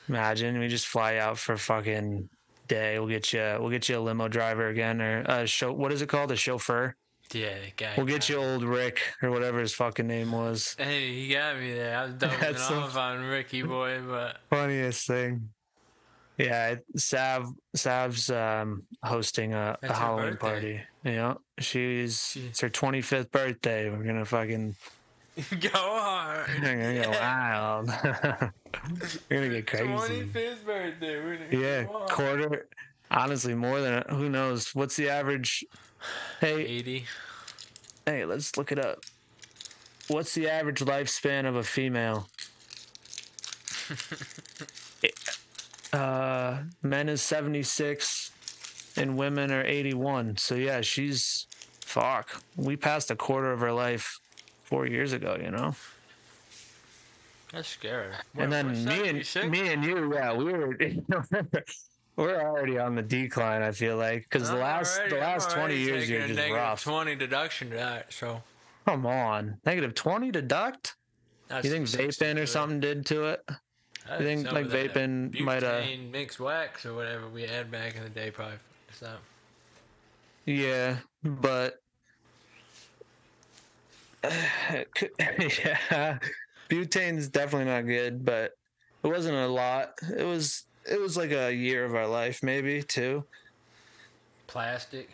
Imagine we just fly out for a fucking day. We'll get you. We'll get you a limo driver again, or a show. What is it called? A chauffeur. Yeah, guy. We'll get you old Rick or whatever his fucking name was. Hey, he got me there. I was doubling off on Ricky boy, but Funniest thing. Yeah, Sav Sav's um, hosting a, a Halloween party. Yeah, she's She- it's her twenty fifth birthday. We're gonna fucking go hard. we're gonna go wild. we're gonna get crazy. 25th birthday. We're gonna Yeah, go quarter. Honestly, more than who knows. What's the average? Hey, 80. hey, let's look it up. What's the average lifespan of a female? Uh, men is seventy six, and women are eighty one. So yeah, she's fuck, we passed a quarter of her life four years ago, you know. That's scary. and then me and me and you, yeah, we were we're already on the decline. I feel like because the last already- the I'm last twenty years you're just rough. Twenty deduction to that. So Come on, negative twenty deduct. that's You think vaping or something did to it? I think, like, vaping might, uh, mixed wax or whatever we had back in the day probably. So Yeah, but yeah, butane's definitely not good, but it wasn't a lot. It was it was like a year of our life, maybe two. plastic.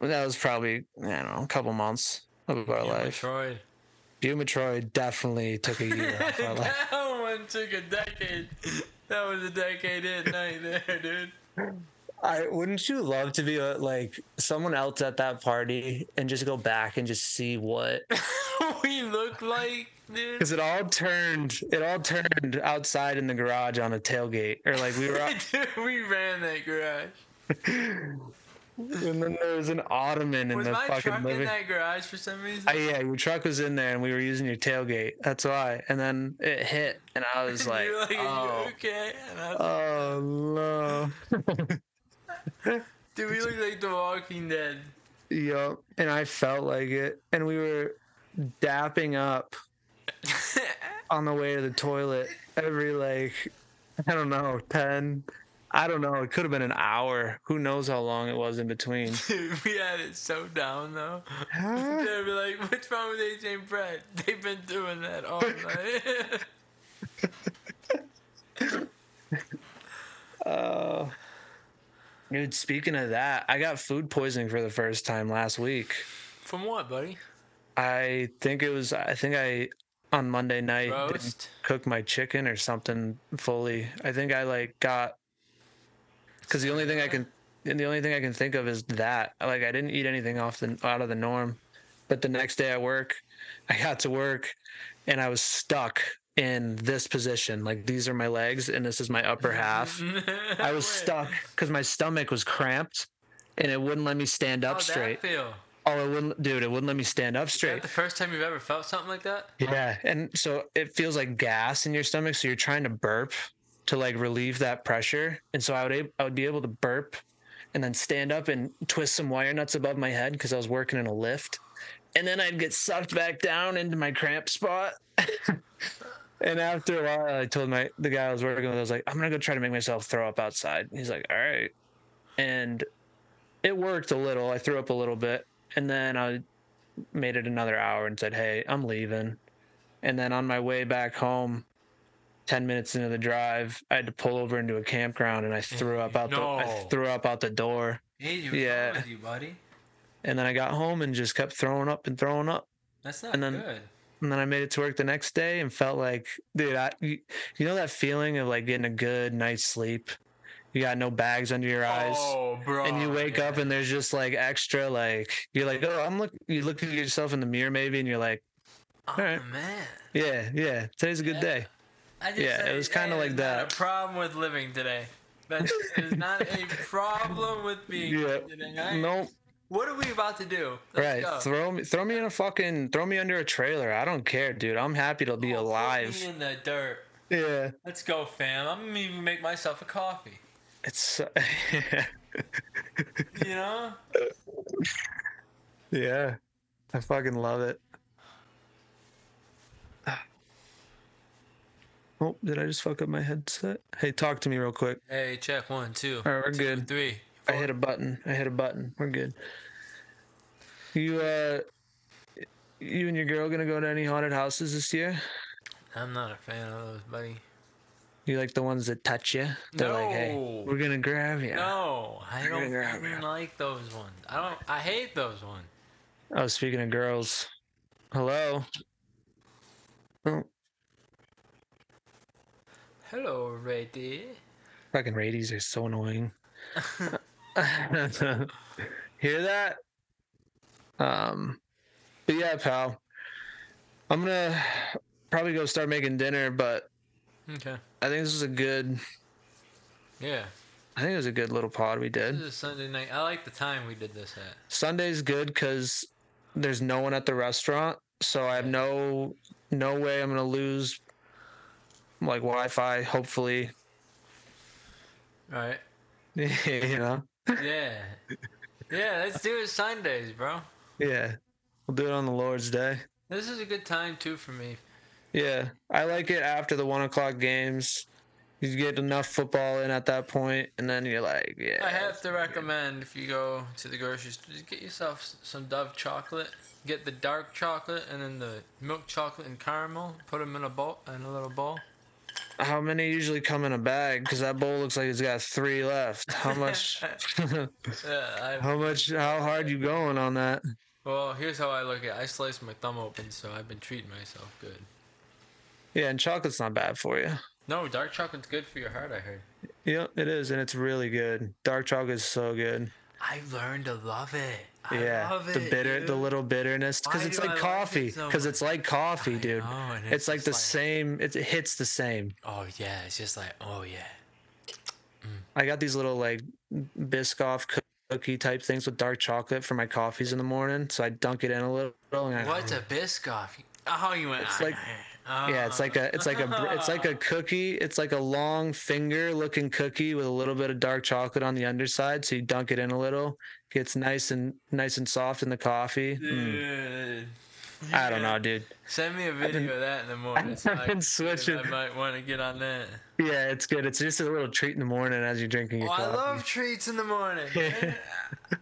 That was probably I don't know, a couple months of our Yeah, life. Bumatroid definitely took a year off our life. One took a decade. That was a decade in night there, dude. I wouldn't you love to be uh, like someone else at that party and just go back and just see what we look like, dude. because it all turned it all turned outside in the garage on a tailgate or like we were Dude, we ran that garage. and then there was an ottoman in Was the my fucking truck in that garage for some reason? Yeah, your truck was in there and we were using your tailgate. That's why. And then it hit and I was like, like, "Are oh, you okay? And I was oh no. Dude, we look like The Walking Dead. Yup. And I felt like it. And we were dapping up on the way to the toilet every like I don't know, ten I don't know, it could have been an hour. Who knows how long it was in between. Dude, we had it so down though. Huh? They'd be like, "What's wrong with AJ and Brett? They've been doing that all night." Uh, dude, speaking of that, I got food poisoning for the first time last week. From what, buddy? I think it was I think I on Monday night cook my chicken or something fully. I think I like got because the only thing I can and the only thing I can think of is that like I didn't eat anything off the out of the norm. But the next day I work, I got to work and I was stuck in this position. Like these are my legs and this is my upper half. I was stuck because my stomach was cramped and it wouldn't let me stand up How'd straight. that feel? Oh, it wouldn't, dude. It wouldn't let me stand up Is straight. that the first time you've ever felt something like that? Yeah, and so it feels like gas in your stomach, so you're trying to burp to like relieve that pressure. And so I would ab- I would be able to burp and then stand up and twist some wire nuts above my head because I was working in a lift. And then I'd get sucked back down into my cramp spot. and after a while, I told my the guy I was working with, I was like, I'm gonna go try to make myself throw up outside. He's like, All right. And it worked a little. I threw up a little bit. And then I made it another hour and said, Hey, I'm leaving. And then on my way back home, 10 minutes into the drive, I had to pull over into a campground and I threw up out the I No. threw up out the door. Hey, Yeah. with you, buddy? And then I got home and just kept throwing up and throwing up. That's not And then- good. And then I made it to work the next day and felt like, dude, I, you, you know that feeling of like getting a good night's sleep? You got no bags under your eyes. Oh, bro. and you wake up and there's just like extra like you're like oh i'm look you look at yourself in the mirror maybe and you're like oh, alright. man. yeah yeah today's a good Yeah. day I just Yeah, it was kinda like that. A problem with living today. That is not a problem with being yeah today. Nope What are we about to do? Let's right go. throw me throw me in a fucking throw me under a trailer i don't care dude i'm happy to be Oh, alive in the dirt. yeah Let's go, fam. I'm gonna even make myself a coffee. it's You know? yeah i fucking love it oh did i just fuck up my headset hey talk to me real quick Hey, check one, two, All right, we're two, good. three. I hit a button. I hit a button. We're good. You uh you and your girl gonna go to any haunted houses this year? I'm not a fan of those, buddy. You like the ones that touch you? They're like, hey, No. we're gonna grab you. No, I You're don't gonna grab fucking me. like those ones. I don't. I hate those ones. Oh, speaking of girls. Hello. Oh, Hello, Reddy. fucking radies are so annoying. Hear that? Um but yeah, pal. I'm gonna probably go start making dinner, but Okay. I think this is a good Yeah. I think it was a good little pod we did. This is a Sunday night. I like the time we did this at. Sunday's good because there's no one at the restaurant, so I have no no way I'm gonna lose like Wi-Fi. Hopefully, Right. you know. Yeah. Yeah, let's do it Sundays, bro. Yeah, we'll do it on the Lord's Day. This is a good time too for me. Yeah, I like it after the one o'clock games. You get enough football in at that point, and then you're like, yeah. I have to recommend if you go to the grocery store, just get yourself some Dove chocolate. Get the dark chocolate and then the milk chocolate and caramel. Put them in a bowl, in a little bowl. How many usually come in a bag? Because that bowl looks like it's got three left. How much? Yeah, how much? How hard you going on that? well, here's how I look at. it. I sliced my thumb open, so I've been treating myself good. Yeah, and chocolate's not bad for you. No, dark chocolate's good for your heart. I heard. Yeah, it is, and it's really good. Dark chocolate is so good. I've learned to love it. I yeah, love the it, bitter, the little bitterness, because it's like I coffee. Because it's like coffee, dude. know, it's, it's like the like- same. It, it hits the same. Oh yeah, it's just like oh yeah. I got these little like Biscoff coo- cookie type things with dark chocolate for my coffees in the morning. So I dunk it in a little. And I, What's a Biscoff? Oh, you went. It's like- Yeah, it's like a it's like a it's like a cookie. It's like a long finger looking cookie with a little bit of dark chocolate on the underside. So you dunk it in a little, gets nice and nice and soft in the coffee. Mm, Dude. I don't know, dude. Send me a video of that in the morning. so I've been switching. I might want to get on that. Yeah, it's good. It's just a little treat in the morning as you're drinking your Oh, I love treats in the morning.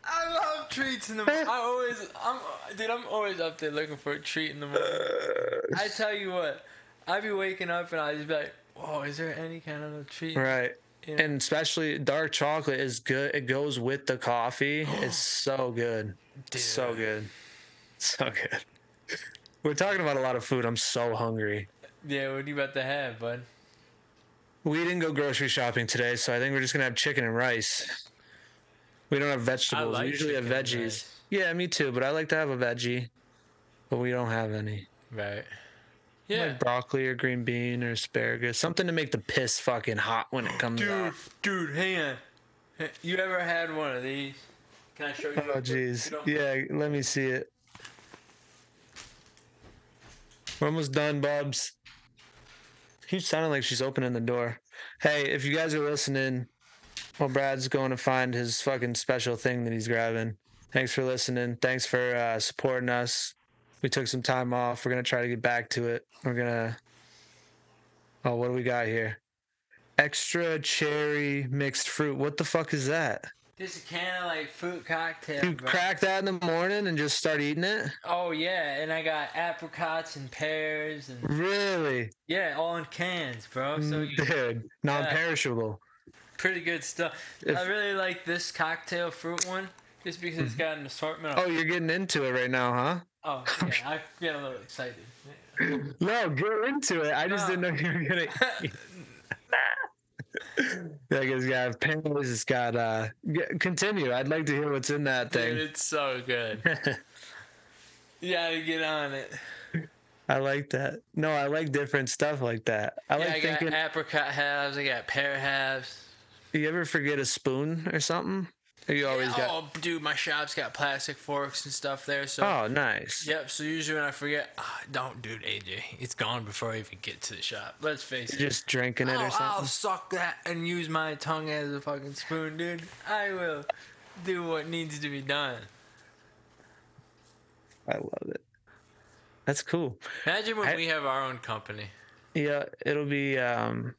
I love treats in the morning. I always, I'm, dude, I'm always up there looking for a treat in the morning. Uh, I tell you what, I'd be waking up and I just be like, whoa, is there any kind of a treat? Right. You know? And especially dark chocolate is good. It goes with the coffee. It's so good. So good. So good. We're talking about a lot of food. I'm so hungry. Yeah, what are you about to have, bud? We didn't go grocery shopping today, so I think we're just gonna have chicken and rice. We don't have vegetables. like we usually have veggies. Yeah, me too. But I like to have a veggie, but we don't have any. Right. Yeah. Like broccoli or green bean or asparagus, something to make the piss fucking hot when it comes Dude, out. dude, hang on. You ever had one of these? Can I show you? Oh jeez. Yeah, let me see it. We're almost done, Bubs. Keeps sounding like she's opening the door. Hey, if you guys are listening, well, Brad's going to find his fucking special thing that he's grabbing. Thanks for listening. Thanks for uh, supporting us. We took some time off. We're gonna try to get back to it. We're gonna. Oh, what do we got here? Extra cherry mixed fruit. What the fuck is that? Just a can of like fruit cocktail. You bro. crack that in the morning and just start eating it? Oh yeah, and I got apricots and pears and Really? yeah, all in cans, bro. So mm, you, Dude, non perishable. pretty good stuff. If- I really like this cocktail fruit one, just because it's mm-hmm. got an assortment. Oh, you're getting into it right now, huh? oh, yeah, I get a little excited. No, get into it. I just No. didn't know you were gonna. Like it's got pears, it's got uh continue. I'd like to hear what's in that Dude, thing. it's so good. you gotta get on it. I like that. No, I like different stuff like that. I yeah, like I got thinking apricot halves. I got pear halves. you ever forget a spoon or something? You always got oh, dude, my shop's got plastic forks and stuff there. So Oh, nice. Yep. So usually when I forget, ah, don't, dude, AJ, it's gone before I even get to the shop. Let's face it. Just drinking it I'll, or something. I'll suck that and use my tongue as a fucking spoon, dude. I will do what needs to be done. I love it. That's cool. Imagine when I- we have our own company. Yeah, it'll be. um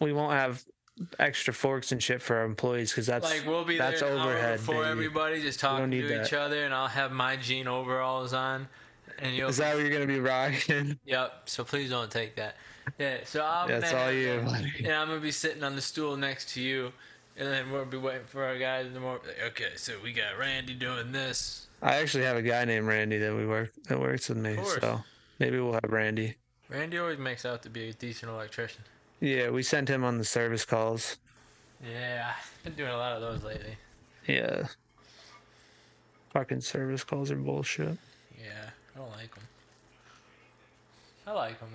We won't have extra forks and shit for our employees because that's Like we'll be that's there overhead. before everybody, just talking to each other, and I'll have my jean overalls on, and you'll. Is that what you're gonna be rocking? Yep. So please don't take that. Yeah. So I'm. That's all you, that. And I'm gonna be sitting on the stool next to you, and then we'll be waiting for our guys in the morning. Like, okay, so we got Randy doing this. I actually have a guy named Randy that we work that works with me, so maybe we'll have Randy. Randy always makes out to be a decent electrician. Yeah, we sent him on the service calls. Yeah, been doing a lot of those lately. Yeah. Fucking service calls are bullshit. Yeah, I don't like them. I like them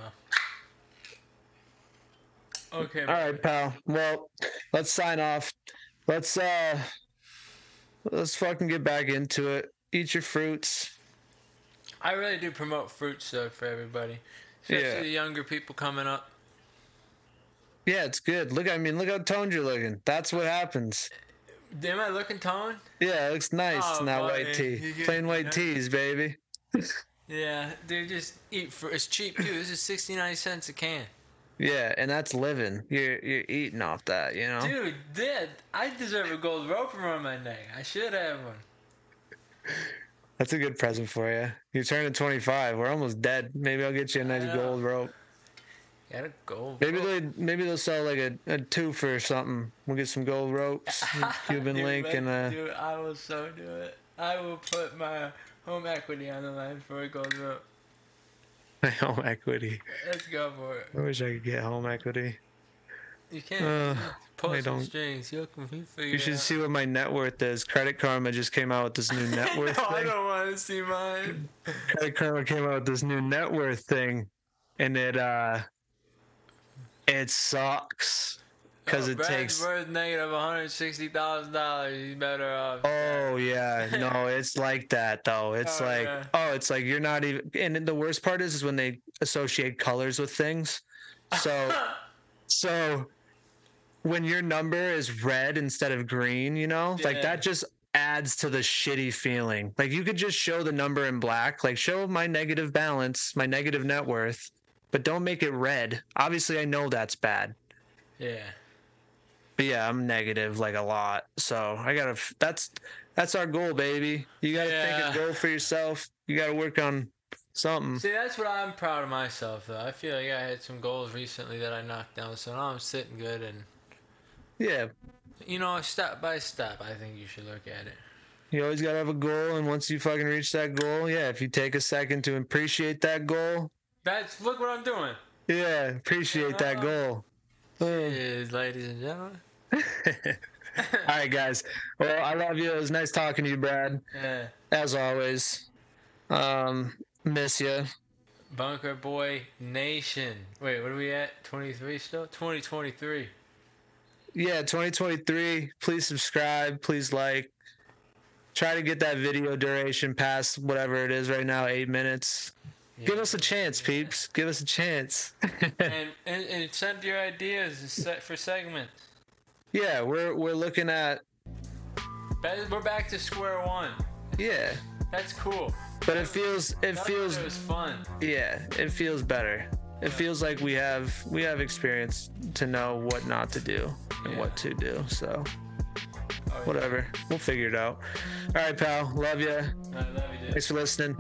though. Okay. All right, pal. Well, let's sign off. Let's uh let's fucking get back into it. Eat your fruits. I really do promote fruits though for everybody, especially Yeah. the younger people coming up. Yeah, it's good. Look, I mean, look how toned you're looking. That's what happens. Am I looking toned? Yeah, it looks nice Oh, in that buddy, white tee. Plain white tees, baby. Yeah, dude, just eat fruit. It's cheap too. This is sixty nine cents a can. Yeah, and that's living. You're you're eating off that, you know. Dude, did I deserve a gold rope around my neck? I should have one. That's a good present for you. You're turning 25. We're almost dead. Maybe I'll get you a nice gold rope. Got a gold. Maybe rope. they maybe they'll sell like a, a tooth or something. We'll get some gold ropes, Cuban Dude, link, and uh, dude, I will so do it. I will put my home equity on the line for a gold rope. my home equity. Let's go for it. I wish I could get home equity. You can't Uh, pull I some don't- strings. You'll you figure You should out. see what my net worth is. Credit Karma just came out with this new net worth no, I don't want to see mine. Credit Karma came out with this new net worth thing, and it uh, it sucks because Oh, it Brad's takes. worth negative one hundred sixty thousand dollars. He's better off. Oh yeah, no, it's like that though. It's Oh, like yeah. oh, it's like you're not even. And the worst part is, is when they associate colors with things. So, so when your number is red instead of green, you know, like that just adds to the shitty feeling. Like you could just show the number in black, like show my negative balance, my negative net worth, but don't make it red. Obviously, I know that's bad. yeah. But yeah, I'm negative like a lot. So I gotta. That's that's our goal, baby. You gotta think a goal for yourself. You gotta work on something. See, that's what I'm proud of myself though. I feel like I had some goals recently that I knocked down, so now I'm sitting good and Yeah, you know, step by step. I think you should look at it. you always gotta have a goal, and once you fucking reach that goal, yeah, if you take a second to appreciate that goal, That's look what I'm doing. yeah, appreciate that goal. Ladies and gentlemen. All right, guys. Well, I love you. It was nice talking to you, Brad. Yeah. As always. Um, miss you. Bunker Boy Nation. Wait, what are we at? 23 still? 2023. yeah 2023 please subscribe please like try to get that video duration past whatever it is right now eight minutes give us a chance peeps give us a chance and, and and send your ideas for segments. yeah we're we're looking at We're back to square one. yeah That's cool. but it feels it That feels it was fun. yeah it feels better it feels like we have we have experience to know what not to do and Yeah. what to do so Oh, yeah. whatever we'll figure it out all right pal love you I love you, dude. thanks for listening